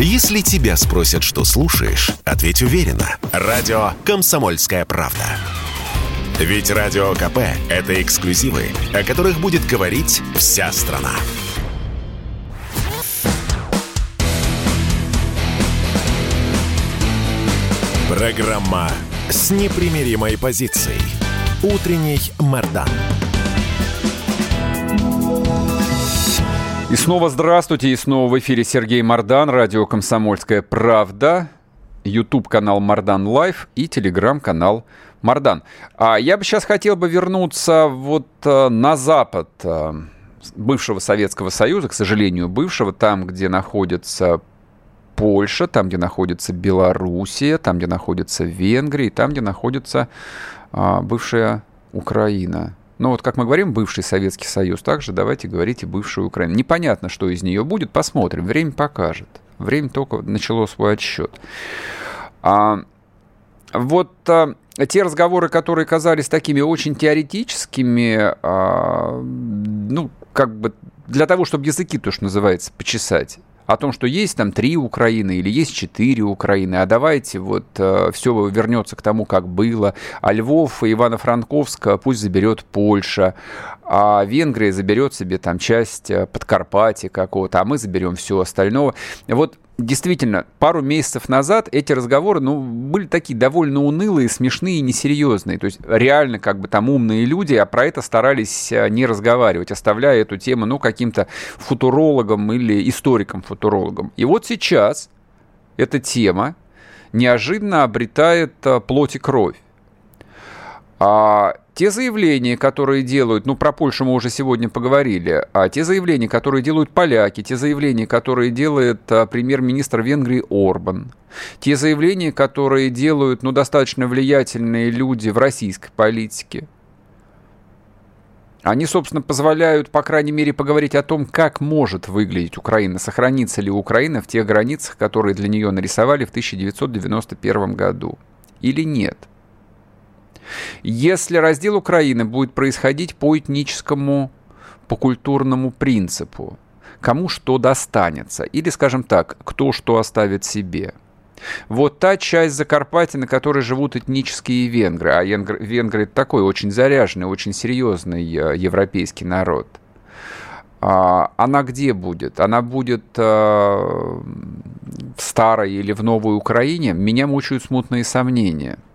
Если тебя спросят, что слушаешь, ответь уверенно. Радио «Комсомольская правда». Ведь Радио КП – это эксклюзивы, о которых будет говорить вся страна. Программа с непримиримой позицией. Утренний Мордан. И снова здравствуйте, и снова в эфире Сергей Мардан, радио «Комсомольская правда», YouTube-канал Мардан Live и телеграм-канал Мардан. А я бы сейчас хотел бы вернуться вот а, на запад а, бывшего Советского Союза, к сожалению, бывшего, там, где находится Польша, там, где находится Белоруссия, там, где находится Венгрия, и там, где находится а, бывшая Украина. Но вот как мы говорим, бывший Советский Союз, также давайте говорить и бывшую Украину. Непонятно, что из нее будет, посмотрим, время покажет. Время только начало свой отсчет. А, вот а, те разговоры, которые казались такими очень теоретическими, а, ну, как бы для того, чтобы языки, то, что называется, почесать, о том, что есть там три Украины или есть четыре Украины, а давайте вот э, все вернется к тому, как было, а Львов и Ивано-Франковск пусть заберет Польша, а Венгрия заберет себе там часть э, Подкарпатия какого-то, а мы заберем все остальное. Вот действительно, пару месяцев назад эти разговоры, ну, были такие довольно унылые, смешные несерьезные. То есть реально как бы там умные люди, а про это старались э, не разговаривать, оставляя эту тему, ну, каким-то футурологам или историкам-футурологам. И вот сейчас эта тема неожиданно обретает э, плоть и кровь. А те заявления, которые делают, ну, про Польшу мы уже сегодня поговорили, а те заявления, которые делают поляки, те заявления, которые делает а, премьер-министр Венгрии Орбан, те заявления, которые делают, ну, достаточно влиятельные люди в российской политике, они, собственно, позволяют, по крайней мере, поговорить о том, как может выглядеть Украина, сохранится ли Украина в тех границах, которые для нее нарисовали в 1991 году, или нет – если раздел Украины будет происходить по этническому, по культурному принципу, кому что достанется, или, скажем так, кто что оставит себе. Вот та часть Закарпатья, на которой живут этнические венгры, а венгры, это такой очень заряженный, очень серьезный э, европейский народ. А, она где будет? Она будет э, в старой или в новой Украине? Меня мучают смутные сомнения –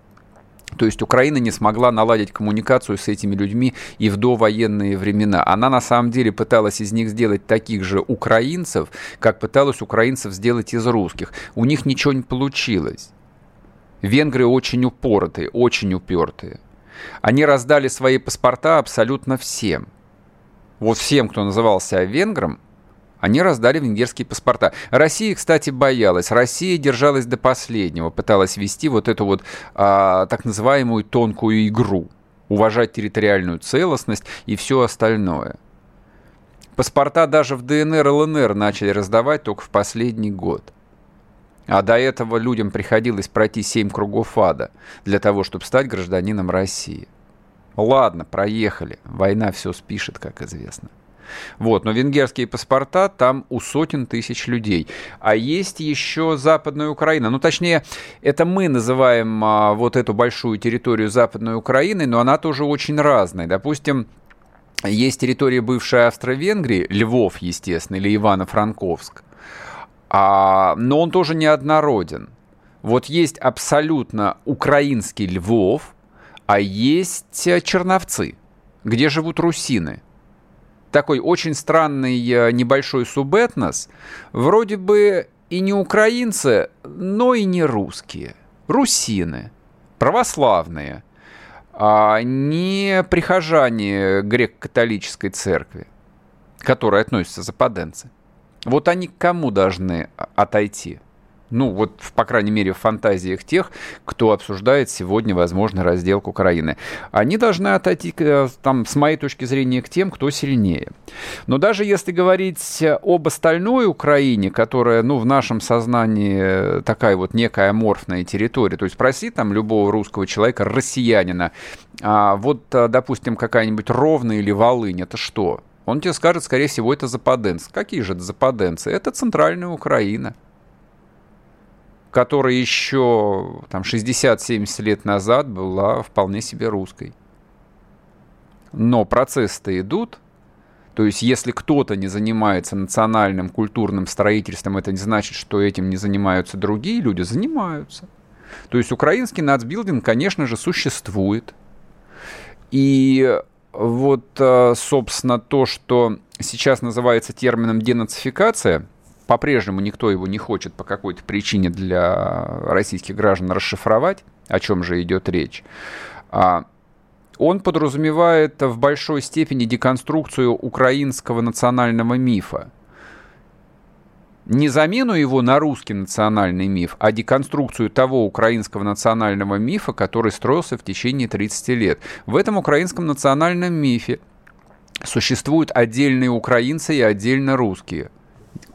то есть Украина не смогла наладить коммуникацию с этими людьми и в довоенные времена. Она на самом деле пыталась из них сделать таких же украинцев, как пыталась украинцев сделать из русских. У них ничего не получилось. Венгры очень упоротые, очень упертые. Они раздали свои паспорта абсолютно всем. Вот всем, кто назывался венгром, они раздали венгерские паспорта. Россия, кстати, боялась. Россия держалась до последнего, пыталась вести вот эту вот а, так называемую тонкую игру, уважать территориальную целостность и все остальное. Паспорта даже в ДНР, ЛНР начали раздавать только в последний год. А до этого людям приходилось пройти семь кругов ада для того, чтобы стать гражданином России. Ладно, проехали. Война все спишет, как известно. Вот, но венгерские паспорта там у сотен тысяч людей. А есть еще Западная Украина. Ну, точнее, это мы называем а, вот эту большую территорию Западной Украины, но она тоже очень разная. Допустим, есть территория бывшей Австро-Венгрии, Львов, естественно, или Ивано-Франковск. А, но он тоже неоднороден. Вот есть абсолютно украинский Львов, а есть э, Черновцы, где живут русины – такой очень странный э, небольшой субэтнос, вроде бы и не украинцы, но и не русские. Русины, православные, а не прихожане греко-католической церкви, к которой относятся западенцы. Вот они к кому должны отойти? Ну вот, по крайней мере, в фантазиях тех, кто обсуждает сегодня, возможно, разделку Украины. Они должны отойти, э, там, с моей точки зрения, к тем, кто сильнее. Но даже если говорить об остальной Украине, которая, ну, в нашем сознании такая вот некая аморфная территория, то есть спроси там любого русского человека, россиянина, а вот, э, допустим, какая-нибудь Ровная или Волынь, это что? Он тебе скажет, скорее всего, это западенцы. Какие же это западенцы? Это центральная Украина. Которая еще там, 60-70 лет назад была вполне себе русской. Но процессы-то идут, то есть, если кто-то не занимается национальным культурным строительством, это не значит, что этим не занимаются другие люди, занимаются. То есть, украинский нацбилдинг, конечно же, существует. И вот, э, собственно, то, что сейчас называется термином денацификация, по-прежнему никто его не хочет по какой-то причине для российских граждан расшифровать, о чем же идет речь. А, он подразумевает в большой степени деконструкцию украинского национального мифа. Не замену его на русский национальный миф, а деконструкцию того украинского национального мифа, который строился в течение 30 лет. В этом украинском национальном мифе существуют отдельные украинцы и отдельно русские.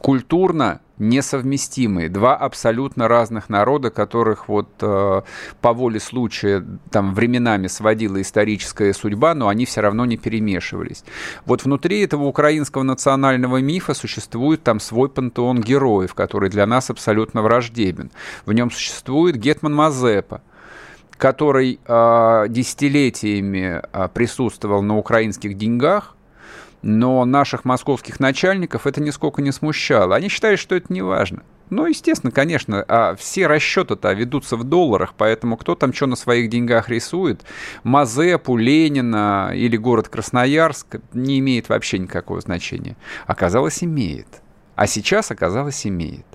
Культурно несовместимые. Два абсолютно разных народа, которых вот э, по воле случая там временами сводила историческая судьба, но они все равно не перемешивались. Вот внутри этого украинского национального мифа существует там свой пантеон героев, который для нас абсолютно враждебен. В нем существует Гетман Мазепа, который э, десятилетиями э, присутствовал на украинских деньгах, но наших московских начальников это нисколько не смущало. Они считали, что это не важно. Ну, естественно, конечно, а все расчеты-то ведутся в долларах, поэтому кто там что на своих деньгах рисует, Мазепу, Ленина или город Красноярск, не имеет вообще никакого значения. Оказалось, имеет. А сейчас, оказалось, имеет.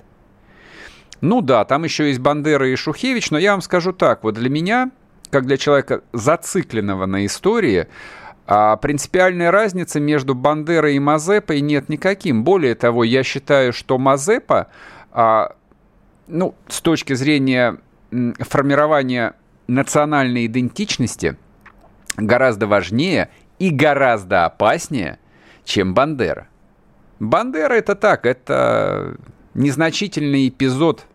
Ну да, там еще есть Бандера и Шухевич, но я вам скажу так, вот для меня, как для человека зацикленного на истории, а принципиальной разницы между Бандерой и Мазепой нет никаким. Более того, я считаю, что Мазепа, а, ну, с точки зрения формирования национальной идентичности, гораздо важнее и гораздо опаснее, чем Бандера. Бандера это так, это незначительный эпизод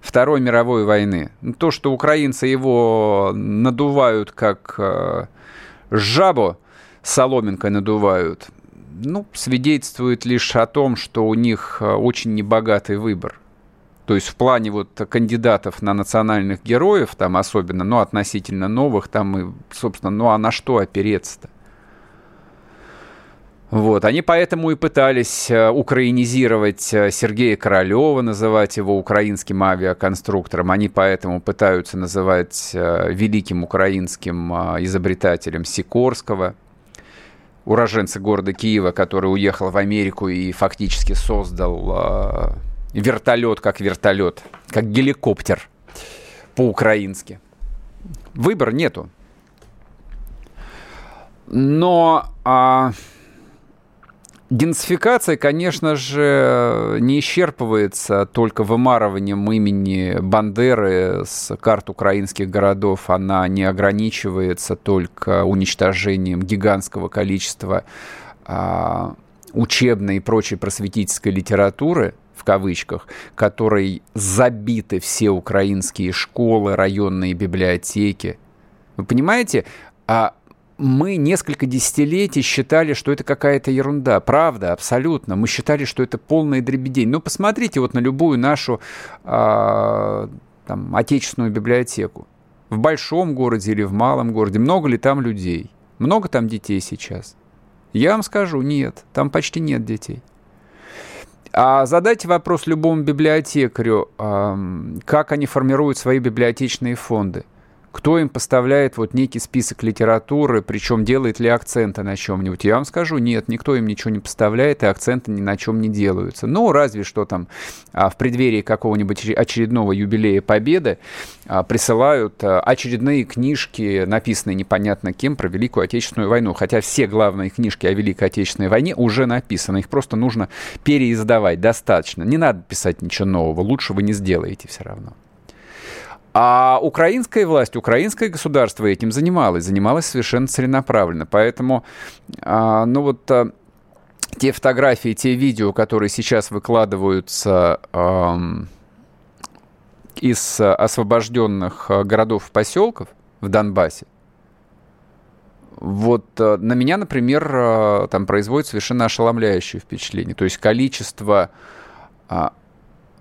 Второй мировой войны. То, что украинцы его надувают как э, жабу, соломинкой надувают, ну, свидетельствует лишь о том, что у них э, очень небогатый выбор. То есть в плане вот кандидатов на национальных героев, там особенно, ну, относительно новых, там и, собственно, ну, а на что опереться-то? Вот, они поэтому и пытались э, украинизировать э, Сергея Королева, называть его украинским авиаконструктором. Они поэтому пытаются называть великим украинским изобретателем Сикорского – уроженца города Киева, который уехал в Америку и фактически создал э, вертолет как вертолет, как геликоптер по-украински. Выбора нету. Но а, Денацификация, конечно же, не исчерпывается только вымарыванием имени Бандеры с карт украинских городов. Она не ограничивается только уничтожением гигантского количества а, учебной и прочей просветительской литературы, в кавычках, которой забиты все украинские школы, районные библиотеки. Вы понимаете, а мы несколько десятилетий считали, что это какая-то ерунда. Правда, абсолютно. Мы считали, что это полная дребедень. Но посмотрите вот на любую нашу э, там, отечественную библиотеку. В большом городе или в малом городе. Много ли там людей? Много там детей сейчас? Я вам скажу, нет. Там почти нет детей. А задайте вопрос любому библиотекарю, э, как они формируют свои библиотечные фонды – кто им поставляет вот некий список литературы, причем делает ли акценты на чем-нибудь. Я вам скажу, нет, никто им ничего не поставляет, и акценты ни на чем не делаются. Ну, разве что там а, в преддверии какого-нибудь очередного юбилея Победы а, присылают а, очередные книжки, написанные непонятно кем, про Великую Отечественную войну. Хотя все главные книжки о Великой Отечественной войне уже написаны, их просто нужно переиздавать достаточно. Не надо писать ничего нового, лучше вы не сделаете все равно. А украинская власть, украинское государство этим занималось, занималось совершенно целенаправленно. Поэтому, а, ну вот а, те фотографии, те видео, которые сейчас выкладываются а, из освобожденных городов и поселков в Донбассе, вот на меня, например, там производит совершенно ошеломляющее впечатление. То есть количество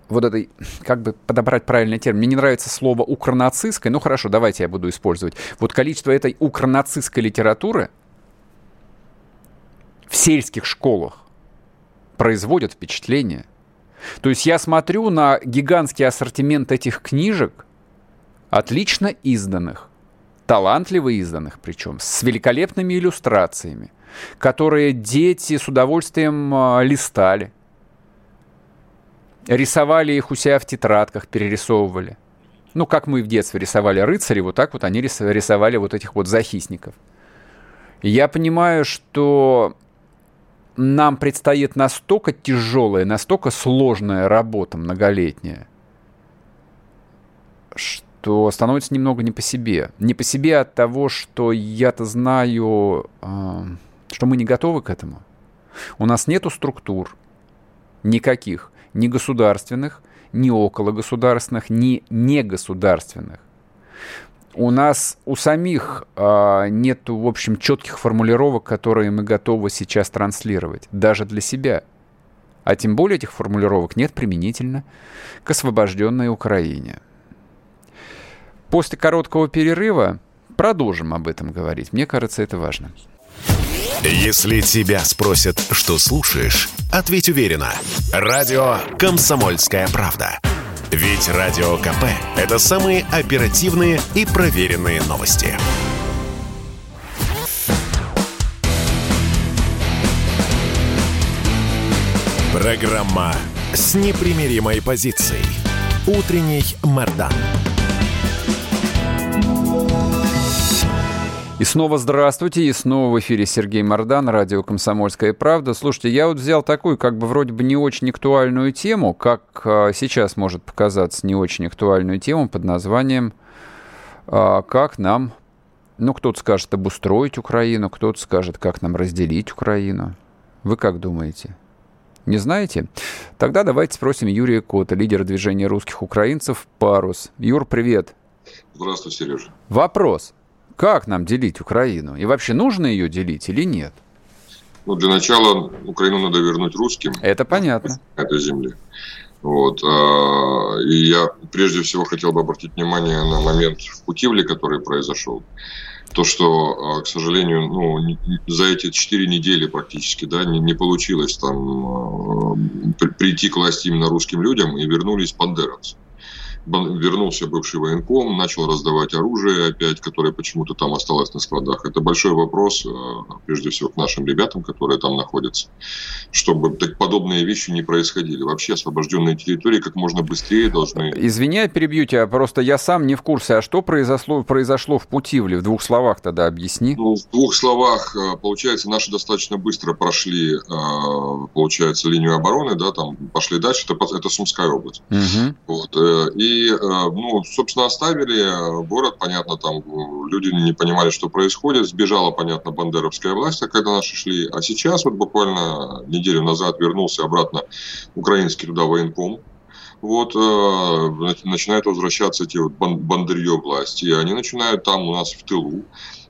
вот этой, как бы подобрать правильный термин, мне не нравится слово укронацистское, ну хорошо, давайте я буду использовать. Вот количество этой укронацистской литературы в сельских школах производит впечатление. То есть я смотрю на гигантский ассортимент этих книжек, отлично изданных, талантливо изданных причем, с великолепными иллюстрациями, которые дети с удовольствием а, листали, рисовали их у себя в тетрадках, перерисовывали. Ну, как мы в детстве рисовали рыцарей, вот так вот они рисовали вот этих вот захисников. Я понимаю, что нам предстоит настолько тяжелая, настолько сложная работа многолетняя, что становится немного не по себе. Не по себе от того, что я-то знаю, а, что мы не готовы к этому. У нас нету структур никаких ни государственных, ни окологосударственных, ни негосударственных. У нас у самих э, нет, в общем, четких формулировок, которые мы готовы сейчас транслировать, даже для себя. А тем более этих формулировок нет применительно к освобожденной Украине. После короткого перерыва продолжим об этом говорить. Мне кажется, это важно. Если тебя спросят, что слушаешь, ответь уверенно. Радио «Комсомольская правда». Ведь Радио КП – это самые оперативные и проверенные новости. Программа с непримиримой позицией. Утренний Мордан. И снова здравствуйте, и снова в эфире Сергей Мордан, радио «Комсомольская правда». Слушайте, я вот взял такую, как бы вроде бы не очень актуальную тему, как а, сейчас может показаться не очень актуальную тему под названием а, «Как нам, ну, кто-то скажет обустроить Украину, кто-то скажет, как нам разделить Украину». Вы как думаете? Не знаете? Тогда давайте спросим Юрия Кота, лидера движения русских украинцев «Парус». Юр, привет. Здравствуй, Сережа. Вопрос. Как нам делить Украину? И вообще нужно ее делить или нет? Ну, для начала Украину надо вернуть русским. Это понятно. На этой земле. Вот. А, и я прежде всего хотел бы обратить внимание на момент в Путивле, который произошел. То, что, а, к сожалению, ну, за эти четыре недели практически да, не, не получилось там а, прийти к власти именно русским людям и вернулись бандеровцы вернулся бывший военком, начал раздавать оружие опять, которое почему-то там осталось на складах. Это большой вопрос, э, прежде всего, к нашим ребятам, которые там находятся, чтобы так подобные вещи не происходили. Вообще освобожденные территории как можно быстрее должны... Извиняй, перебью тебя, просто я сам не в курсе. А что произошло, произошло в Путивле? В двух словах тогда объясни. Ну, в двух словах, э, получается, наши достаточно быстро прошли, э, получается, линию обороны, да, там пошли дальше, это, это Сумская область. Угу. Вот, и Э, ну, собственно, оставили город, понятно, там люди не понимали, что происходит. Сбежала, понятно, бандеровская власть, когда наши шли. А сейчас, вот буквально неделю назад, вернулся обратно украинский туда военком. Вот, э, начинают возвращаться эти вот бандерье власти, и они начинают там у нас в тылу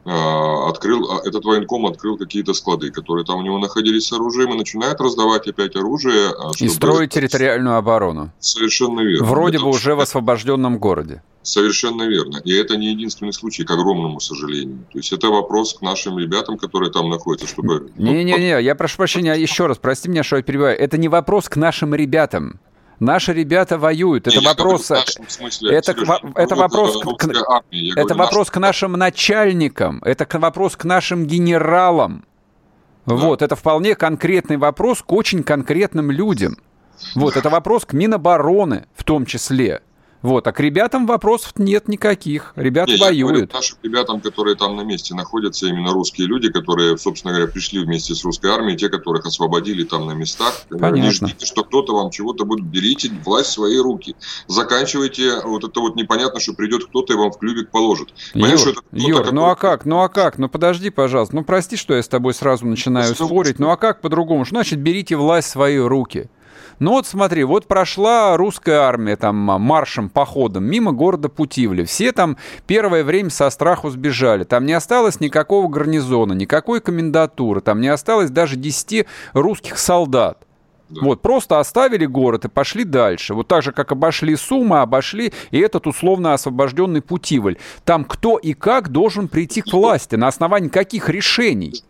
открыл, а, этот военком открыл какие-то склады, которые там у него находились с оружием, и начинает раздавать опять оружие. А, чтобы... И строить территориальную оборону. Совершенно верно. Вроде это бы уже в освобожденном городе. Совершенно верно. И это не единственный случай, к огромному сожалению. То есть это вопрос к нашим ребятам, которые там находятся, чтобы... Не-не-не, я прошу прощения, еще раз, прости меня, что я перебиваю. Это не вопрос к нашим ребятам. Наши ребята воюют. Это вопрос. Смысле, это, вопрос. К, армии, это говорю, вопрос наш... к нашим начальникам. Это вопрос к нашим генералам. Да. Вот, это вполне конкретный вопрос к очень конкретным людям. Вот, это вопрос к Минобороны в том числе. Вот, а к ребятам вопросов нет никаких. Ребята не, воюют. Я говорю, нашим ребятам, которые там на месте находятся, именно русские люди, которые, собственно говоря, пришли вместе с русской армией, те, которых освободили там на местах. Понятно. Не ждите, что кто-то вам чего-то будет. Берите власть в свои руки. Заканчивайте вот это вот непонятно, что придет кто-то и вам в клювик положит. Юр, что это Юр который... ну а как? Ну а как? Ну подожди, пожалуйста. Ну прости, что я с тобой сразу начинаю спорить. Ну а как по-другому? Что значит берите власть в свои руки? Ну вот смотри, вот прошла русская армия там маршем, походом мимо города Путивли. Все там первое время со страху сбежали. Там не осталось никакого гарнизона, никакой комендатуры. Там не осталось даже 10 русских солдат. Да. Вот, просто оставили город и пошли дальше. Вот так же, как обошли Сумы, обошли и этот условно освобожденный Путивль. Там кто и как должен прийти к власти, на основании каких решений?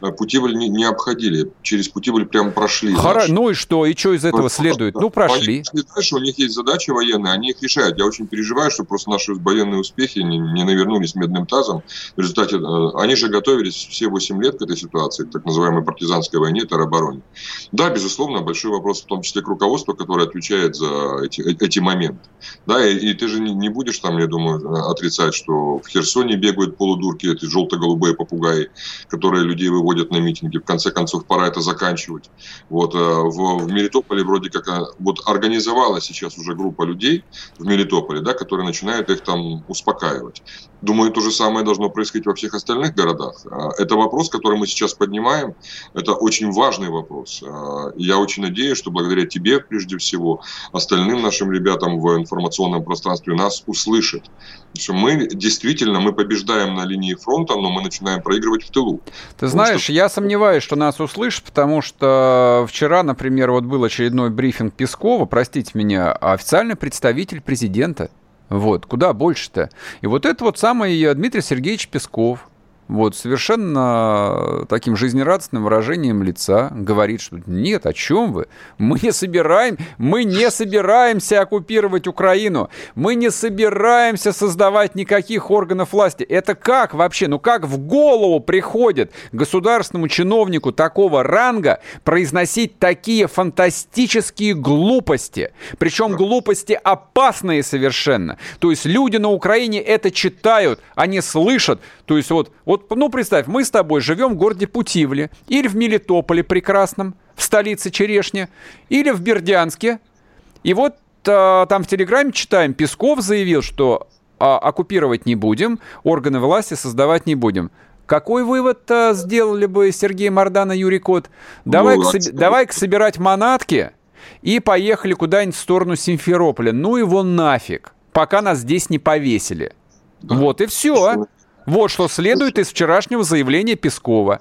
Э, Путивль не, не обходили, через Путивль прям прошли. Хора... Ну и что, и что из этого просто, следует? Ну, прошли. Они, дальше у них есть задачи военные, они их решают. Я очень переживаю, что просто наши военные успехи не, не навернулись медным тазом. В результате э, они же готовились все 8 лет к этой ситуации, к так называемой партизанской войне, теробороне. Да, безусловно, большой вопрос в том числе к руководству, которое отвечает за эти, э, эти моменты. Да, и, и ты же не, не будешь там, я думаю, отрицать, что в Херсоне бегают полудурки, эти желто-голубые попугаи, которые людей людей выводят на митинги. В конце концов, пора это заканчивать. Вот э, в, в Мелитополе вроде как э, вот организовала сейчас уже группа людей в Мелитополе, да, которые начинают их там успокаивать. Думаю, то же самое должно происходить во всех остальных городах. Э, это вопрос, который мы сейчас поднимаем. Это очень важный вопрос. Я очень надеюсь, что благодаря тебе, прежде всего, остальным нашим ребятам в информационном пространстве нас услышат. Что мы действительно мы побеждаем на линии фронта, но мы начинаем проигрывать в тылу. Ты знаешь, что... я сомневаюсь, что нас услышат, потому что вчера, например, вот был очередной брифинг Пескова, простите меня, официальный представитель президента. Вот, куда больше-то? И вот это вот самый Дмитрий Сергеевич Песков, вот, совершенно таким жизнерадостным выражением лица говорит, что нет, о чем вы? Мы не собираем, мы не собираемся оккупировать Украину. Мы не собираемся создавать никаких органов власти. Это как вообще? Ну как в голову приходит государственному чиновнику такого ранга произносить такие фантастические глупости? Причем глупости опасные совершенно. То есть люди на Украине это читают, они слышат. То есть вот, вот вот, ну, представь, мы с тобой живем в городе Путивле или в Мелитополе прекрасном, в столице Черешня, или в Бердянске. И вот а, там в Телеграме читаем, Песков заявил, что а, оккупировать не будем, органы власти создавать не будем. Какой вывод а, сделали бы Сергей Мордан и Юрий Кот? Давай-ка, ну, соби- давай собирать манатки и поехали куда-нибудь в сторону Симферополя. Ну его нафиг, пока нас здесь не повесили. Да. Вот и все. Вот что следует из вчерашнего заявления Пескова.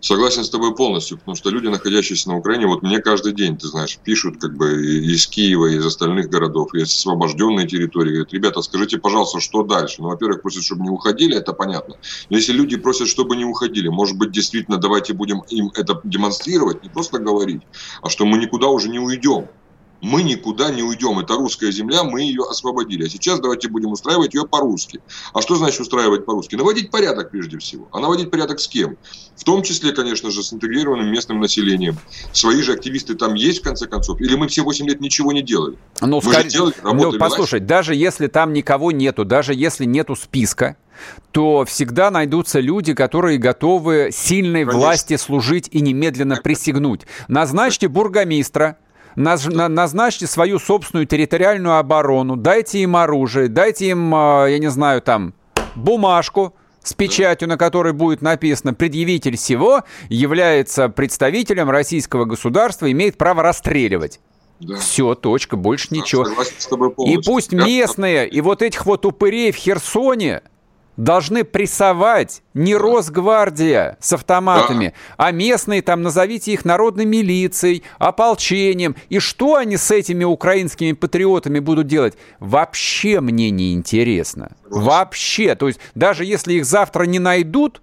Согласен с тобой полностью, потому что люди, находящиеся на Украине, вот мне каждый день, ты знаешь, пишут как бы из Киева, из остальных городов, из освобожденной территории, говорят, ребята, скажите, пожалуйста, что дальше? Ну, во-первых, просят, чтобы не уходили, это понятно. Но если люди просят, чтобы не уходили, может быть, действительно, давайте будем им это демонстрировать, не просто говорить, а что мы никуда уже не уйдем мы никуда не уйдем. Это русская земля, мы ее освободили. А сейчас давайте будем устраивать ее по-русски. А что значит устраивать по-русски? Наводить порядок прежде всего. А наводить порядок с кем? В том числе, конечно же, с интегрированным местным населением. Свои же активисты там есть, в конце концов? Или мы все 8 лет ничего не делали? Ну, скорее... же делали, ну послушай, иначе. даже если там никого нету, даже если нету списка, то всегда найдутся люди, которые готовы сильной Конечно. власти служить и немедленно присягнуть. Назначьте бургомистра, назначьте свою собственную территориальную оборону, дайте им оружие, дайте им, а, я не знаю, там, бумажку, с печатью, на которой будет написано «Предъявитель всего является представителем российского государства, имеет право расстреливать». Да. Все, точка, больше да, ничего. И пусть местные, и вот этих вот упырей в Херсоне – должны прессовать не Росгвардия с автоматами, а местные, там, назовите их народной милицией, ополчением. И что они с этими украинскими патриотами будут делать? Вообще мне не интересно. Вообще. То есть даже если их завтра не найдут,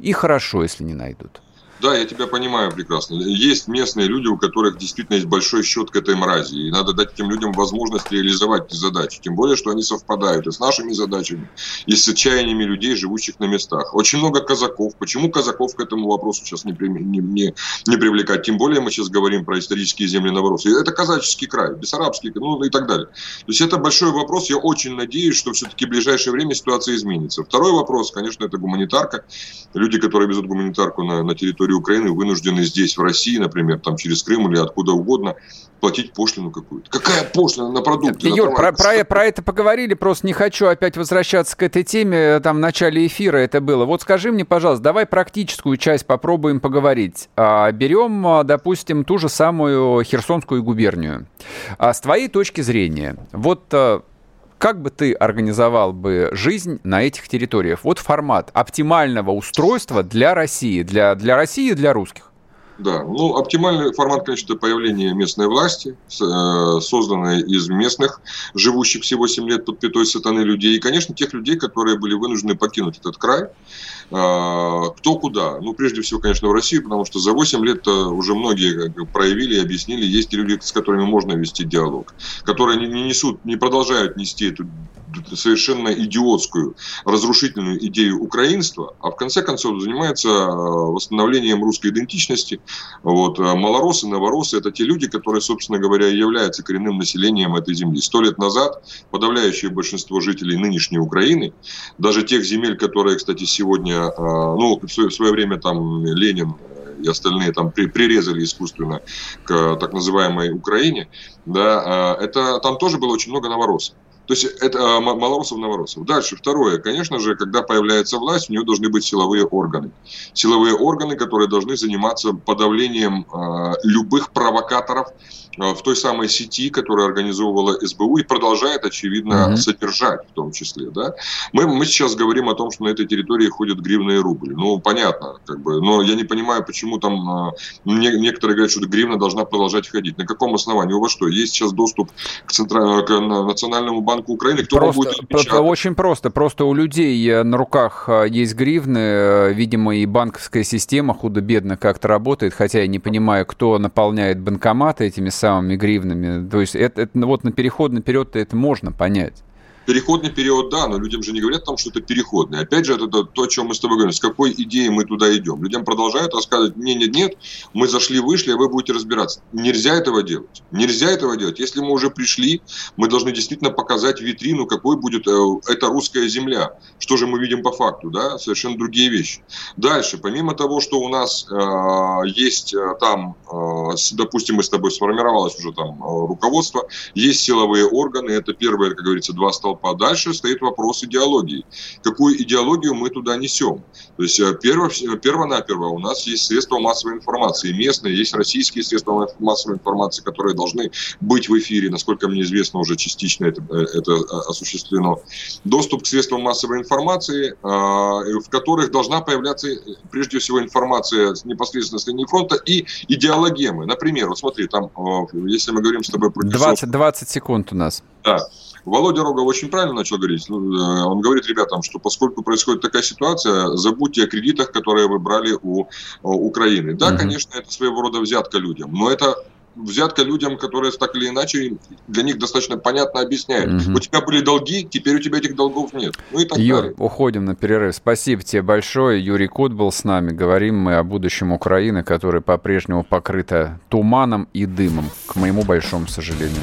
и хорошо, если не найдут. Да, я тебя понимаю прекрасно. Есть местные люди, у которых действительно есть большой счет к этой мрази. И надо дать этим людям возможность реализовать эти задачи. Тем более, что они совпадают и с нашими задачами, и с отчаяниями людей, живущих на местах. Очень много казаков. Почему казаков к этому вопросу сейчас не, не, не, не привлекать? Тем более мы сейчас говорим про исторические земли Новороссии. Это казаческий край, Бессарабский, ну и так далее. То есть это большой вопрос. Я очень надеюсь, что все-таки в ближайшее время ситуация изменится. Второй вопрос, конечно, это гуманитарка. Люди, которые везут гуманитарку на, на территорию территории Украины вынуждены здесь, в России, например, там через Крым или откуда угодно, платить пошлину какую-то. Какая пошлина на продукты? Юр, про, про, про это поговорили, просто не хочу опять возвращаться к этой теме. Там в начале эфира это было. Вот скажи мне, пожалуйста, давай практическую часть попробуем поговорить. А, берем, а, допустим, ту же самую Херсонскую губернию. А с твоей точки зрения, вот а, как бы ты организовал бы жизнь на этих территориях? Вот формат оптимального устройства для России, для, для России и для русских. Да, ну, оптимальный формат, конечно, это появление местной власти, э, созданной из местных, живущих всего 7 лет под пятой сатаны людей, и, конечно, тех людей, которые были вынуждены покинуть этот край, кто куда? Ну, прежде всего, конечно, в Россию, потому что за 8 лет уже многие проявили и объяснили, есть люди, с которыми можно вести диалог, которые не несут, не продолжают нести эту совершенно идиотскую, разрушительную идею украинства, а в конце концов занимается э, восстановлением русской идентичности. Вот. Э, малоросы, новоросы – это те люди, которые, собственно говоря, являются коренным населением этой земли. Сто лет назад подавляющее большинство жителей нынешней Украины, даже тех земель, которые, кстати, сегодня, э, ну, в свое время там Ленин и остальные там прирезали искусственно к так называемой Украине, да, это там тоже было очень много новоросов. То есть это а, малоросов, новоросов. Дальше, второе. Конечно же, когда появляется власть, у нее должны быть силовые органы. Силовые органы, которые должны заниматься подавлением э, любых провокаторов, Э, в той самой сети, которую организовывала СБУ и продолжает, очевидно, угу. содержать в том числе. Да? Мы, мы сейчас говорим о том, что на этой территории ходят гривны и рубли. Ну, понятно, как бы, но я не понимаю, почему там не, э, некоторые говорят, что гривна должна продолжать ходить. На каком основании? У вас что, есть сейчас доступ к, Центра... к Национальному банку Украины? Кто просто, будет Очень просто. Просто у людей э, на руках есть гривны, видимо, и банковская система худо-бедно как-то работает, хотя я не понимаю, кто наполняет банкоматы этими самыми гривнами. То есть это, это ну, вот на переходный период это можно понять. Переходный период, да, но людям же не говорят там, что это переходный. Опять же, это то, о чем мы с тобой говорим, с какой идеей мы туда идем. Людям продолжают рассказывать, нет, нет, нет, мы зашли, вышли, а вы будете разбираться. Нельзя этого делать. Нельзя этого делать. Если мы уже пришли, мы должны действительно показать витрину, какой будет э, эта русская земля. Что же мы видим по факту, да, совершенно другие вещи. Дальше, помимо того, что у нас э, есть э, там, э, допустим, мы с тобой сформировалось уже там э, руководство, есть силовые органы, это первое, как говорится, два столба толпа. Дальше стоит вопрос идеологии. Какую идеологию мы туда несем? То есть э, перво, перво-наперво у нас есть средства массовой информации, местные, есть российские средства массовой информации, которые должны быть в эфире. Насколько мне известно, уже частично это, э, это э, осуществлено. Доступ к средствам массовой информации, в которых должна появляться прежде всего информация непосредственно с линии фронта и идеологемы. Например, вот смотри, там, если мы говорим с тобой про... 20, 20 секунд у нас. Да. Володя Рогов очень правильно начал говорить. Ну, э, он говорит ребятам, что поскольку происходит такая ситуация, забудьте о кредитах, которые вы брали у Украины. Да, угу. конечно, это своего рода взятка людям, но это взятка людям, которые так или иначе для них достаточно понятно объясняют. Угу. У тебя были долги, теперь у тебя этих долгов нет. Ну и так Юр, далее. уходим на перерыв. Спасибо тебе большое. Юрий Кот был с нами. Говорим мы о будущем Украины, которая по-прежнему покрыта туманом и дымом, к моему большому сожалению.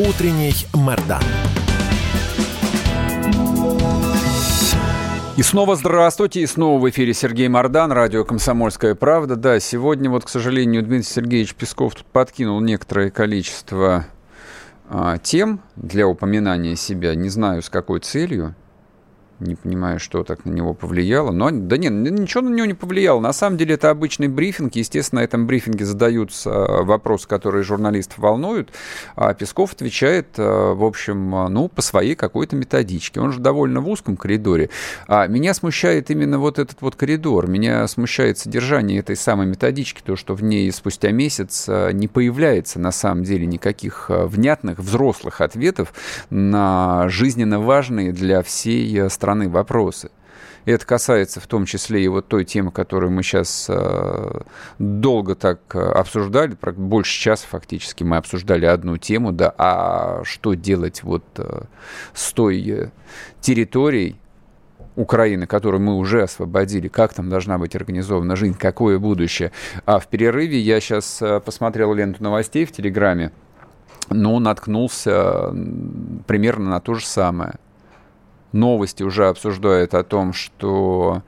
Утренний Мордан. И снова здравствуйте, и снова в эфире Сергей Мордан, радио «Комсомольская правда». Да, сегодня вот, к сожалению, Дмитрий Сергеевич Песков тут подкинул некоторое количество а, тем для упоминания себя. Не знаю, с какой целью не понимаю, что так на него повлияло. Но, да нет, ничего на него не повлияло. На самом деле это обычный брифинг. Естественно, на этом брифинге задаются э, вопросы, которые журналистов волнуют. А Песков отвечает, э, в общем, э, ну, по своей какой-то методичке. Он же довольно в узком коридоре. А меня смущает именно вот этот вот коридор. Меня смущает содержание этой самой методички, то, что в ней спустя месяц не появляется на самом деле никаких внятных взрослых ответов на жизненно важные для всей страны страны вопросы. И это касается в том числе и вот той темы, которую мы сейчас э, долго так э, обсуждали, больше часа фактически мы обсуждали одну тему, да, а что делать вот э, с той э, территорией, Украины, которую мы уже освободили, как там должна быть организована жизнь, какое будущее. А в перерыве я сейчас э, посмотрел ленту новостей в Телеграме, но наткнулся примерно на то же самое новости уже обсуждают о том, что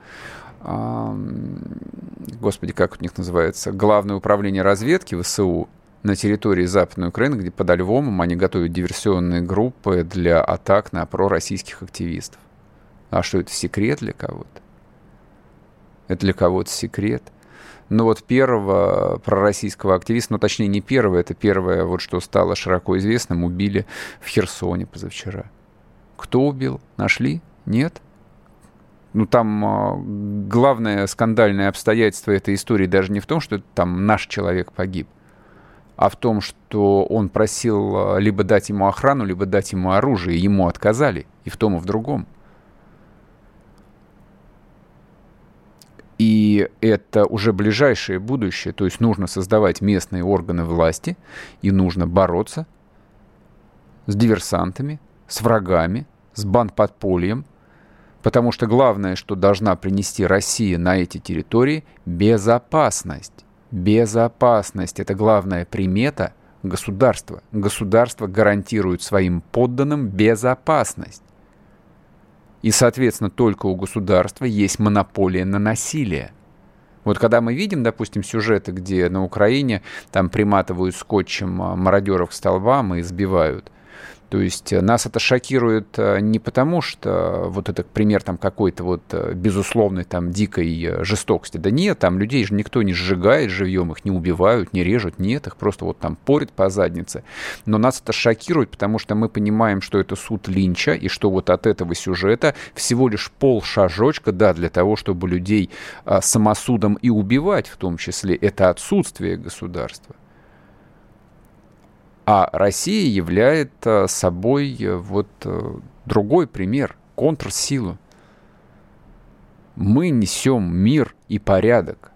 господи, как у них называется, Главное управление разведки ВСУ на территории Западной Украины, где под Львовом они готовят диверсионные группы для атак на пророссийских активистов. А что это, секрет для кого-то? Это для кого-то секрет? Но вот первого пророссийского активиста, ну точнее не первого, это первое, вот что стало широко известным, убили в Херсоне позавчера. Кто убил? Нашли? Нет? ну, там э, главное скандальное обстоятельство этой истории даже не в том, что там наш человек погиб, а в том, что он просил либо дать ему охрану, либо дать ему оружие, и ему отказали, и в том, и в другом. И это уже ближайшее будущее, то есть нужно создавать местные органы власти, и нужно бороться с диверсантами, с врагами, с бандподпольем, потому что главное, что должна принести Россия на эти территории – безопасность. Безопасность – это главная примета государства. Государство гарантирует своим подданным безопасность. И, соответственно, только у государства есть монополия на насилие. Вот когда мы видим, допустим, сюжеты, где на Украине там приматывают скотчем а, мародеров к столбам и избивают – то есть э, нас это шокирует э, не потому, что вот это пример там какой-то вот э, безусловной там дикой жестокости. Да нет, там людей же никто не сжигает живьем, их не убивают, не режут, нет, их просто вот там порят по заднице. Но нас это шокирует, потому что мы понимаем, что это суд Линча, и что вот от этого сюжета всего лишь пол шажочка, да, для того, чтобы людей а, самосудом и убивать в том числе, это отсутствие государства. А Россия является собой э, вот э, другой пример, контрсилу. Мы несем мир и порядок.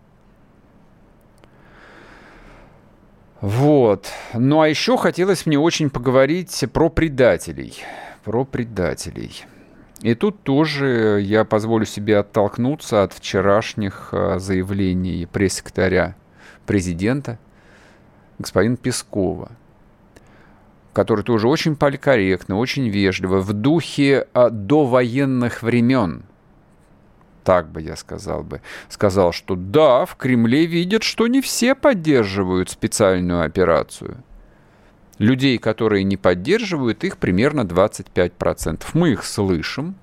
Вот. Ну а еще хотелось мне очень поговорить про предателей. Про предателей. И тут тоже я позволю себе оттолкнуться от вчерашних э, заявлений пресс-секретаря президента господина Пескова – который тоже очень поликорректно, очень вежливо, в духе а, довоенных времен, так бы я сказал бы, сказал, что да, в Кремле видят, что не все поддерживают специальную операцию. Людей, которые не поддерживают, их примерно 25%. Мы их слышим,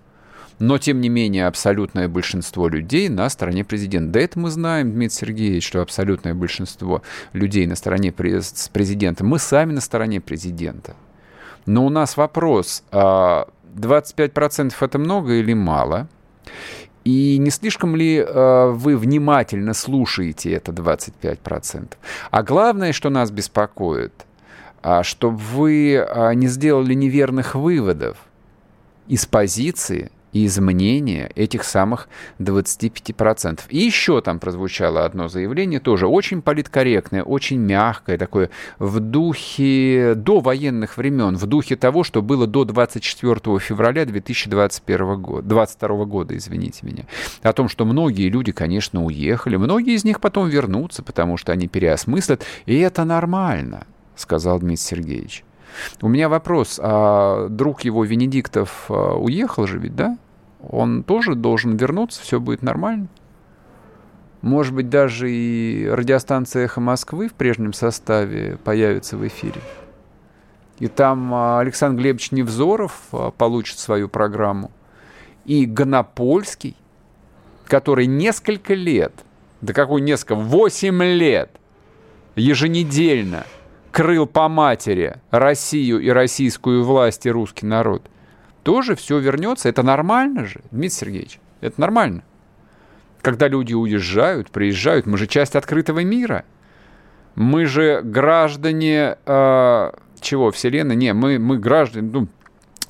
но, тем не менее, абсолютное большинство людей на стороне президента. Да это мы знаем, Дмитрий Сергеевич, что абсолютное большинство людей на стороне президента. Мы сами на стороне президента. Но у нас вопрос, 25% а это много или мало? И не слишком ли э, вы внимательно слушаете это 25%? А главное, что нас беспокоит, э, чтобы вы э, не сделали неверных выводов из позиции, и изменения этих самых 25%. И еще там прозвучало одно заявление, тоже очень политкорректное, очень мягкое, такое в духе до военных времен, в духе того, что было до 24 февраля 2021 года, 22 года, извините меня. О том, что многие люди, конечно, уехали, многие из них потом вернутся, потому что они переосмыслят, и это нормально, сказал Дмитрий Сергеевич. У меня вопрос, а друг его Венедиктов а, уехал же ведь, да? Он тоже должен вернуться, все будет нормально. Может быть, даже и радиостанция «Эхо Москвы» в прежнем составе появится в эфире. И там а, Александр Глебович Невзоров а, получит свою программу. И Гонопольский, который несколько лет, да какой несколько, 8 лет еженедельно крыл по матери Россию и российскую власть и русский народ тоже все вернется. Это нормально же, Дмитрий Сергеевич. Это нормально. Когда люди уезжают, приезжают, мы же часть открытого мира. Мы же граждане э, чего, Вселенной? Не, мы, мы граждане, ну,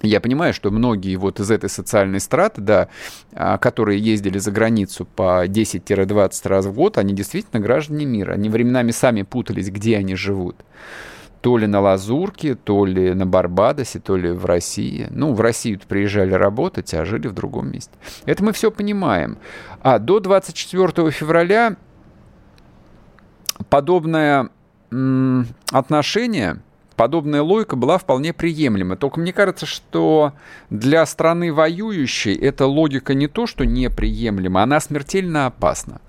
я понимаю, что многие вот из этой социальной страты, да, а, которые ездили за границу по 10-20 раз в год, они действительно граждане мира. Они временами сами путались, где они живут то ли на Лазурке, то ли на Барбадосе, то ли в России. Ну, в Россию приезжали работать, а жили в другом месте. Это мы все понимаем. А до 24 февраля подобное отношение подобная логика была вполне приемлема. Только мне кажется, что для страны воюющей эта логика не то, что неприемлема, она смертельно опасна.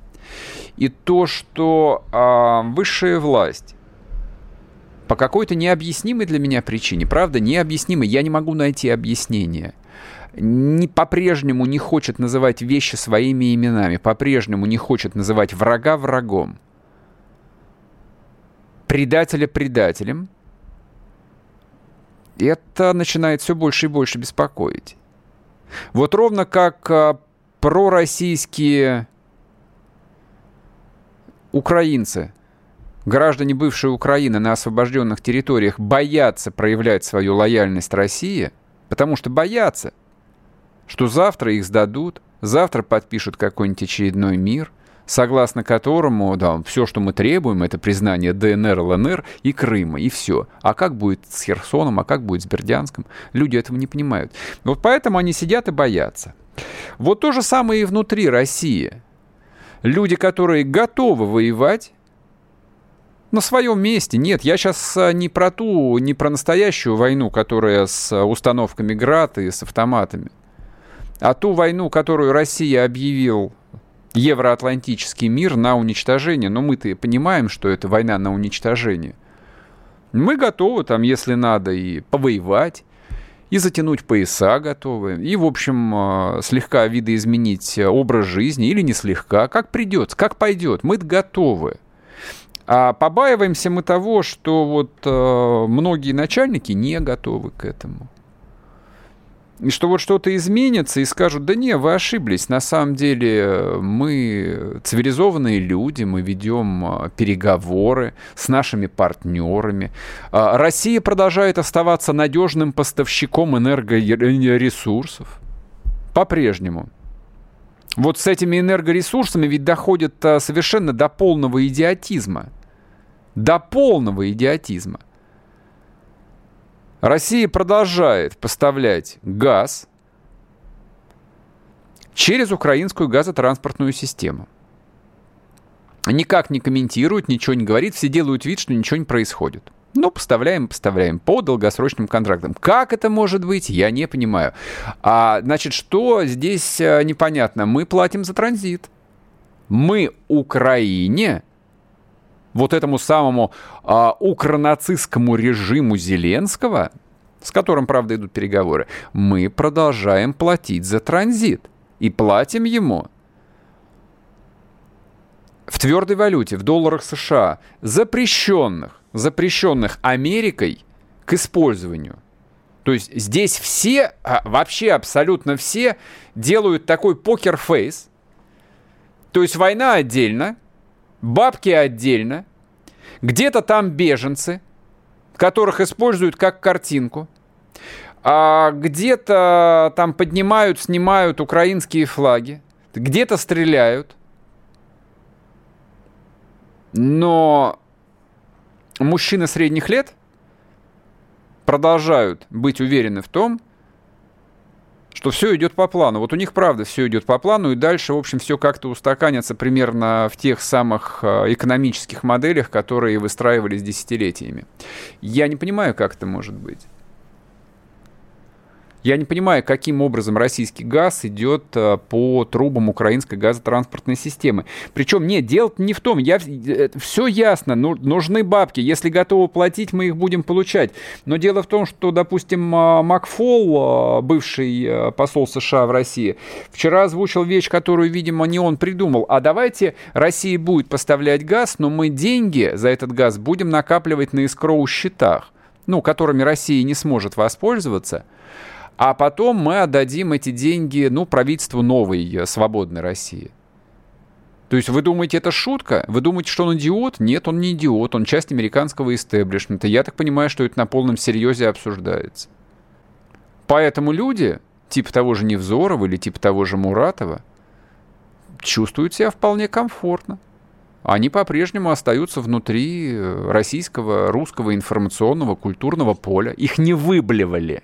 И то, что э, высшая власть по какой-то необъяснимой для меня причине, правда, необъяснимой, я не могу найти объяснение, не, по-прежнему не хочет называть вещи своими именами, по-прежнему не хочет называть врага врагом, предателя предателем, это начинает все больше и больше беспокоить. Вот ровно как а, пророссийские украинцы, граждане бывшей Украины на освобожденных территориях боятся проявлять свою лояльность России, потому что боятся, что завтра их сдадут, завтра подпишут какой-нибудь очередной мир – согласно которому да, все, что мы требуем, это признание ДНР, ЛНР и Крыма, и все. А как будет с Херсоном, а как будет с Бердянском? Люди этого не понимают. Вот поэтому они сидят и боятся. Вот то же самое и внутри России. Люди, которые готовы воевать, на своем месте. Нет, я сейчас а, не про ту, не про настоящую войну, которая с установками ГРАД и с автоматами, а ту войну, которую Россия объявил евроатлантический мир на уничтожение, но мы-то понимаем, что это война на уничтожение. Мы готовы там, если надо, и повоевать, и затянуть пояса готовы, и, в общем, а, слегка видоизменить образ жизни, или не слегка, как придется, как пойдет, мы готовы. А побаиваемся мы того, что вот э, многие начальники не готовы к этому. И что вот что-то изменится и скажут, да не, вы ошиблись, на самом деле э, мы цивилизованные люди, мы ведем э, переговоры с нашими партнерами. А, Россия продолжает оставаться надежным поставщиком энергоресурсов по-прежнему. Вот с этими энергоресурсами ведь доходит э, совершенно до полного идиотизма. До полного идиотизма. Россия продолжает поставлять газ через украинскую газотранспортную систему. Никак не комментирует, ничего не говорит, все делают вид, что ничего не происходит. Ну, поставляем, поставляем по долгосрочным контрактам. Как это может быть, я не понимаю. А, значит, что здесь а, непонятно? Мы платим за транзит. Мы Украине вот этому самому а, укронацистскому режиму Зеленского, с которым, правда, идут переговоры, мы продолжаем платить за транзит. И платим ему в твердой валюте, в долларах США, запрещенных, запрещенных Америкой к использованию. То есть здесь все, а, вообще абсолютно все делают такой покер-фейс. То есть война отдельно, бабки отдельно, где-то там беженцы, которых используют как картинку, а где-то там поднимают, снимают украинские флаги, где-то стреляют, но мужчины средних лет продолжают быть уверены в том, что все идет по плану. Вот у них, правда, все идет по плану, и дальше, в общем, все как-то устаканится примерно в тех самых а, экономических моделях, которые выстраивались десятилетиями. Я не понимаю, как это может быть. Я не понимаю, каким образом российский газ идет э, по трубам украинской газотранспортной системы. Причем, нет, дело не в том, я, э, все ясно, ну, нужны бабки. Если готовы платить, мы их будем получать. Но дело в том, что, допустим, э, Макфол, бывший посол США в России, вчера озвучил вещь, которую, видимо, не он придумал. А давайте Россия будет поставлять газ, но мы деньги за этот газ будем накапливать на искроу счетах ну, которыми Россия не сможет воспользоваться, а потом мы отдадим эти деньги, ну, правительству новой э, свободной России. То есть вы думаете, это шутка? Вы думаете, что он идиот? Нет, он не идиот, он часть американского истеблишмента. Я так понимаю, что это на полном серьезе обсуждается. Поэтому люди, типа того же Невзорова или типа того же Муратова, чувствуют себя вполне комфортно. Они по-прежнему остаются внутри э, российского, русского информационного, культурного поля. Их не выблевали.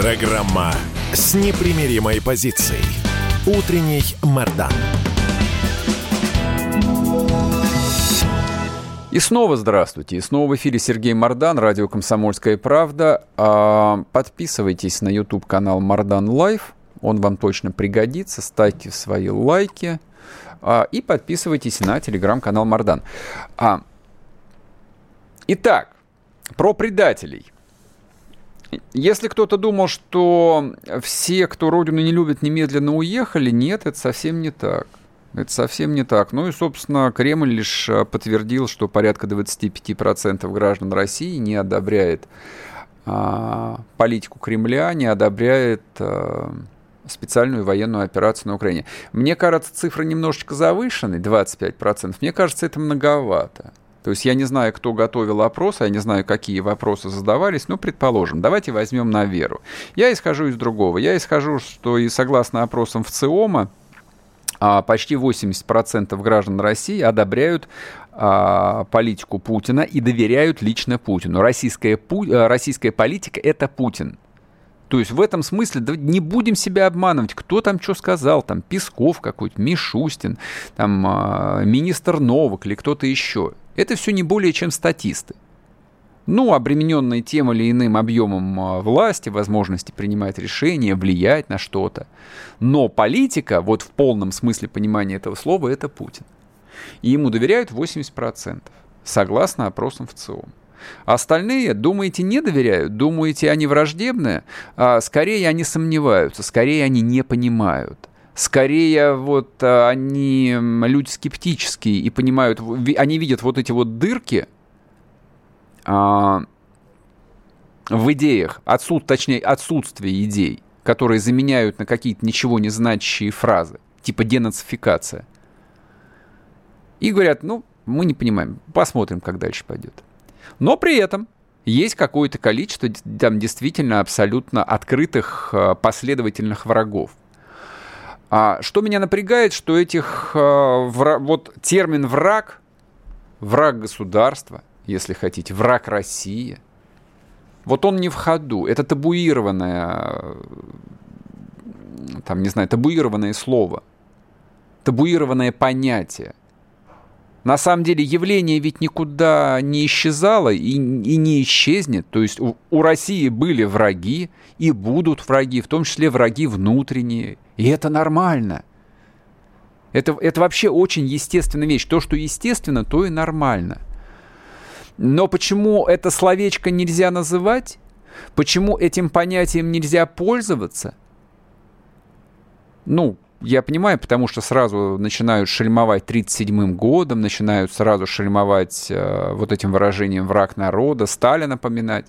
Программа с непримиримой позицией. Утренний Мордан. И снова здравствуйте. И снова в эфире Сергей Мордан, радио «Комсомольская правда». А, подписывайтесь на YouTube-канал Мордан Лайв. Он вам точно пригодится. Ставьте свои лайки. А, и подписывайтесь на телеграм-канал Мордан. А, итак, про предателей. Если кто-то думал, что все, кто Родину не любит, немедленно уехали, нет, это совсем не так. Это совсем не так. Ну и, собственно, Кремль лишь э, подтвердил, что порядка 25% граждан России не одобряет а, политику Кремля, не одобряет а, специальную военную операцию на Украине. Мне кажется, цифра немножечко завышенная, 25%. Мне кажется, это многовато. То есть я не знаю, кто готовил опрос, я не знаю, какие вопросы задавались, но предположим, давайте возьмем на веру. Я исхожу из другого. Я исхожу, что и согласно опросам в ЦИОМа, а, почти 80% граждан России одобряют а, политику Путина и доверяют лично Путину. Российская, э, российская политика – это Путин. То есть в этом смысле да, не будем себя обманывать. Кто там что сказал? Там Песков какой-то, Мишустин, там министр Новак или кто-то еще. Это все не более чем статисты. Ну, обремененные тем или иным объемом а, власти, возможности принимать решения, влиять на что-то. Но политика, вот в полном смысле понимания этого слова, это Путин. И ему доверяют 80%, согласно опросам в ЦИОМ. Остальные, думаете, не доверяют? Думаете, они враждебные? А, скорее, они сомневаются, скорее, они не понимают. Скорее, вот а, они люди скептические и понимают, они видят вот эти вот дырки а, в идеях, отсут, точнее, отсутствие идей, которые заменяют на какие-то ничего не значащие фразы, типа денацификация. И говорят, ну, мы не понимаем, посмотрим, как дальше пойдет. Но при этом есть какое-то количество там действительно абсолютно открытых э, последовательных врагов. А что меня напрягает, что этих э, вот термин враг, враг государства, если хотите, враг России, вот он не в ходу. Это табуированное, э, там, не знаю, табуированное слово, табуированное понятие. На самом деле явление ведь никуда не исчезало и, и не исчезнет. То есть у, у России были враги и будут враги, в том числе враги внутренние. И это нормально. Это, это вообще очень естественная вещь. То, что естественно, то и нормально. Но почему это словечко нельзя называть? Почему этим понятием нельзя пользоваться? Ну, я понимаю, потому что сразу начинают шельмовать 37-м годом, начинают сразу шельмовать э, вот этим выражением «враг народа», Сталина поминать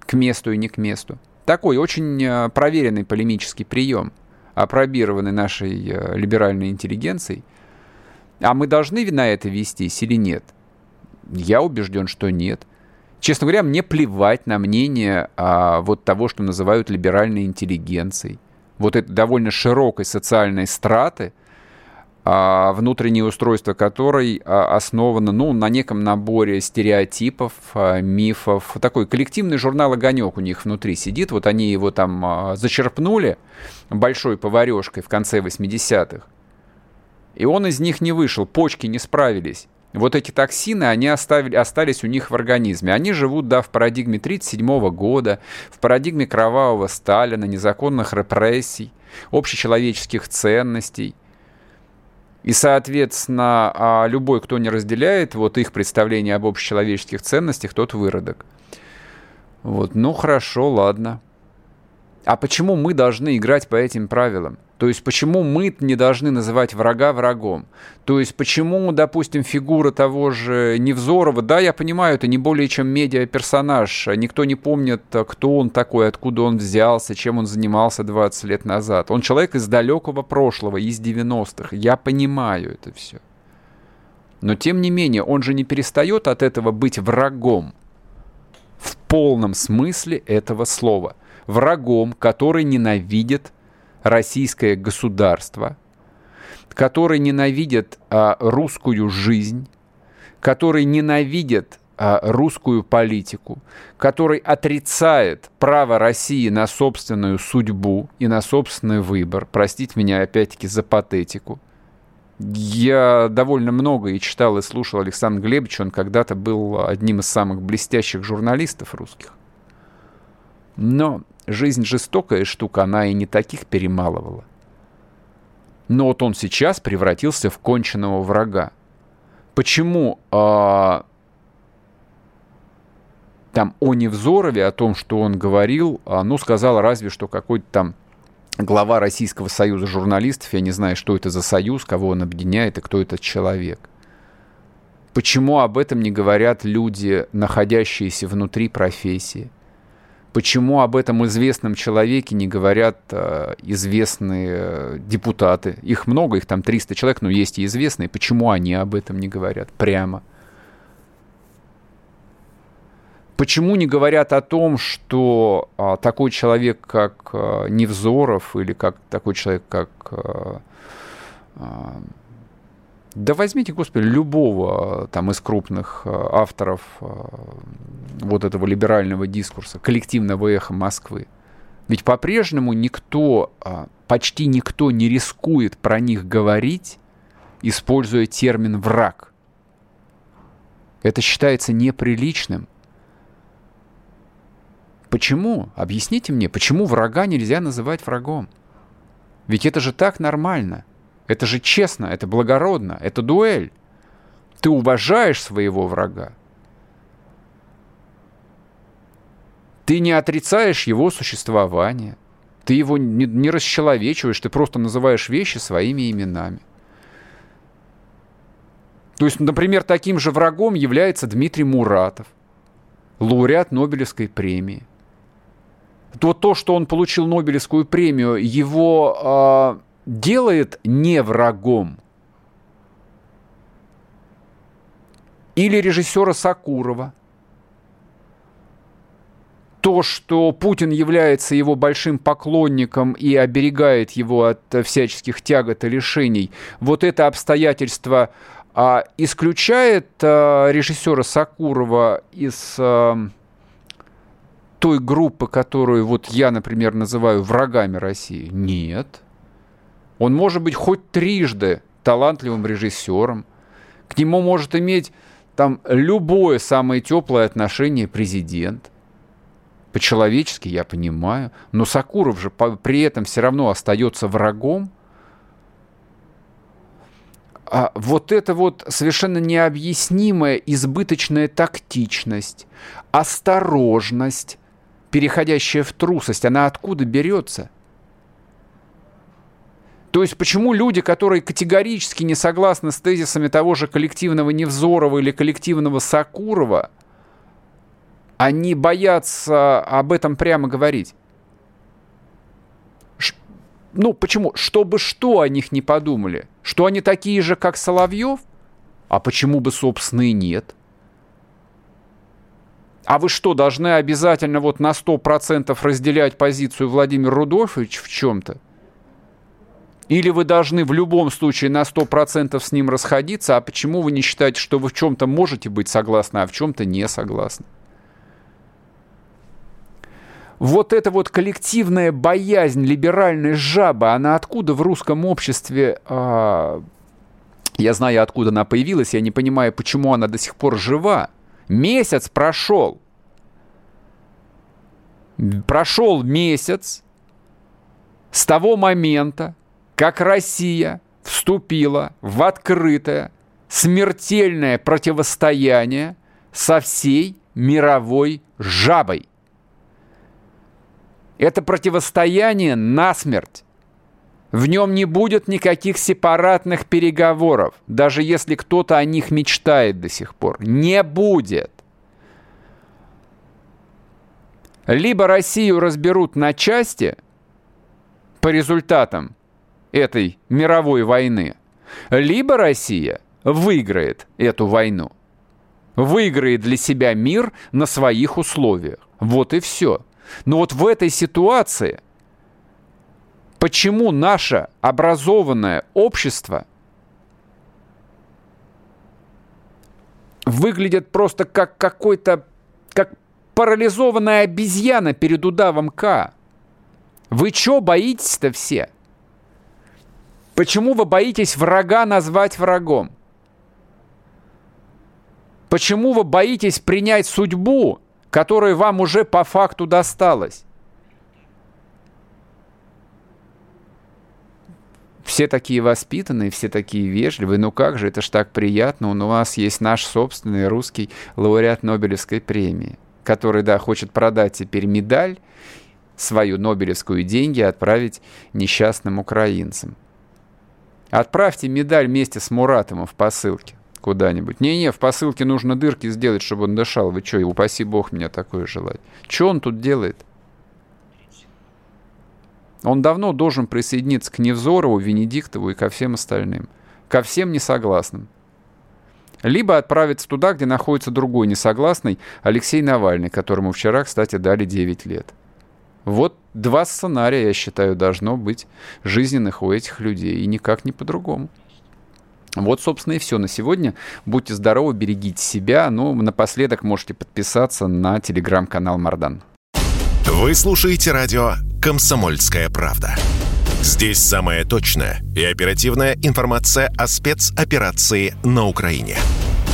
к месту и не к месту. Такой очень э, проверенный полемический прием, опробированный нашей э, либеральной интеллигенцией. А мы должны на это вестись или нет? Я убежден, что нет. Честно говоря, мне плевать на мнение а, вот того, что называют либеральной интеллигенцией вот этой довольно широкой социальной страты, а, внутреннее устройство которой а, основано ну, на неком наборе стереотипов, а, мифов. Такой коллективный журнал «Огонек» у них внутри сидит. Вот они его там зачерпнули большой поварешкой в конце 80-х. И он из них не вышел, почки не справились вот эти токсины, они оставили, остались у них в организме. Они живут, да, в парадигме 1937 года, в парадигме кровавого Сталина, незаконных репрессий, общечеловеческих ценностей. И, соответственно, а любой, кто не разделяет вот их представление об общечеловеческих ценностях, тот выродок. Вот, ну хорошо, ладно. А почему мы должны играть по этим правилам? То есть почему мы не должны называть врага врагом? То есть почему, допустим, фигура того же Невзорова, да, я понимаю, это не более чем медиа-персонаж, никто не помнит, кто он такой, откуда он взялся, чем он занимался 20 лет назад. Он человек из далекого прошлого, из 90-х, я понимаю это все. Но тем не менее, он же не перестает от этого быть врагом в полном смысле этого слова. Врагом, который ненавидит российское государство, который ненавидит а, русскую жизнь, который ненавидит а, русскую политику, который отрицает право России на собственную судьбу и на собственный выбор. Простите меня опять-таки за патетику. Я довольно много и читал, и слушал Александра Глебовича. Он когда-то был одним из самых блестящих журналистов русских. Но жизнь жестокая штука, она и не таких перемалывала. Но вот он сейчас превратился в конченного врага. Почему э, там о Невзорове, о том, что он говорил, э, ну, сказал разве что какой-то там глава Российского союза журналистов, я не знаю, что это за союз, кого он объединяет и кто этот человек. Почему об этом не говорят люди, находящиеся внутри профессии? Почему об этом известном человеке не говорят э, известные э, депутаты? Их много, их там 300 человек, но есть и известные. Почему они об этом не говорят прямо? Почему не говорят о том, что а, такой человек, как а, Невзоров, или как такой человек, как... А, а, да возьмите, господи, любого там из крупных а, авторов а, вот этого либерального дискурса, коллективного эха Москвы. Ведь по-прежнему никто, а, почти никто не рискует про них говорить, используя термин «враг». Это считается неприличным – Почему? Объясните мне, почему врага нельзя называть врагом? Ведь это же так нормально. Это же честно, это благородно, это дуэль. Ты уважаешь своего врага. Ты не отрицаешь его существование. Ты его не, не расчеловечиваешь, ты просто называешь вещи своими именами. То есть, например, таким же врагом является Дмитрий Муратов, лауреат Нобелевской премии – то то, что он получил Нобелевскую премию, его э, делает не врагом. Или режиссера Сакурова. То, что Путин является его большим поклонником и оберегает его от всяческих тягот и лишений, вот это обстоятельство а, исключает а, режиссера Сакурова из а, той группы, которую вот я, например, называю врагами России? Нет. Он может быть хоть трижды талантливым режиссером. К нему может иметь там любое самое теплое отношение президент. По-человечески я понимаю. Но Сакуров же при этом все равно остается врагом. А вот это вот совершенно необъяснимая избыточная тактичность, осторожность, переходящая в трусость, она откуда берется? То есть почему люди, которые категорически не согласны с тезисами того же коллективного Невзорова или коллективного Сакурова, они боятся об этом прямо говорить? Ш ну, почему? Чтобы что о них не подумали? Что они такие же, как Соловьев? А почему бы, собственно, и нет? А вы что, должны обязательно вот на 100% разделять позицию Владимира Рудольфовича в чем-то? Или вы должны в любом случае на 100% с ним расходиться, а почему вы не считаете, что вы в чем-то можете быть согласны, а в чем-то не согласны? Вот эта вот коллективная боязнь либеральной жабы, она откуда в русском обществе... А... Я знаю, откуда она появилась, я не понимаю, почему она до сих пор жива. Месяц прошел. Прошел месяц с того момента, как Россия вступила в открытое смертельное противостояние со всей мировой жабой. Это противостояние насмерть. В нем не будет никаких сепаратных переговоров, даже если кто-то о них мечтает до сих пор. Не будет. Либо Россию разберут на части по результатам этой мировой войны, либо Россия выиграет эту войну. Выиграет для себя мир на своих условиях. Вот и все. Но вот в этой ситуации, почему наше образованное общество выглядит просто как какой-то, как парализованная обезьяна перед удавом К. Вы чё боитесь-то все? Почему вы боитесь врага назвать врагом? Почему вы боитесь принять судьбу, которая вам уже по факту досталась? Все такие воспитанные, все такие вежливые. Ну как же, это ж так приятно. У нас есть наш собственный русский лауреат Нобелевской премии, который, да, хочет продать теперь медаль, свою Нобелевскую деньги отправить несчастным украинцам. Отправьте медаль вместе с Муратом в посылке куда-нибудь. Не-не, в посылке нужно дырки сделать, чтобы он дышал. Вы что, упаси бог меня такое желать. Что он тут делает? Он давно должен присоединиться к Невзорову, Венедиктову и ко всем остальным. Ко всем несогласным. Либо отправиться туда, где находится другой несогласный, Алексей Навальный, которому вчера, кстати, дали 9 лет. Вот два сценария, я считаю, должно быть жизненных у этих людей, и никак не по-другому. Вот, собственно, и все на сегодня. Будьте здоровы, берегите себя. Ну, напоследок можете подписаться на телеграм-канал Мардан. Вы слушаете радио «Комсомольская правда». Здесь самая точная и оперативная информация о спецоперации на Украине.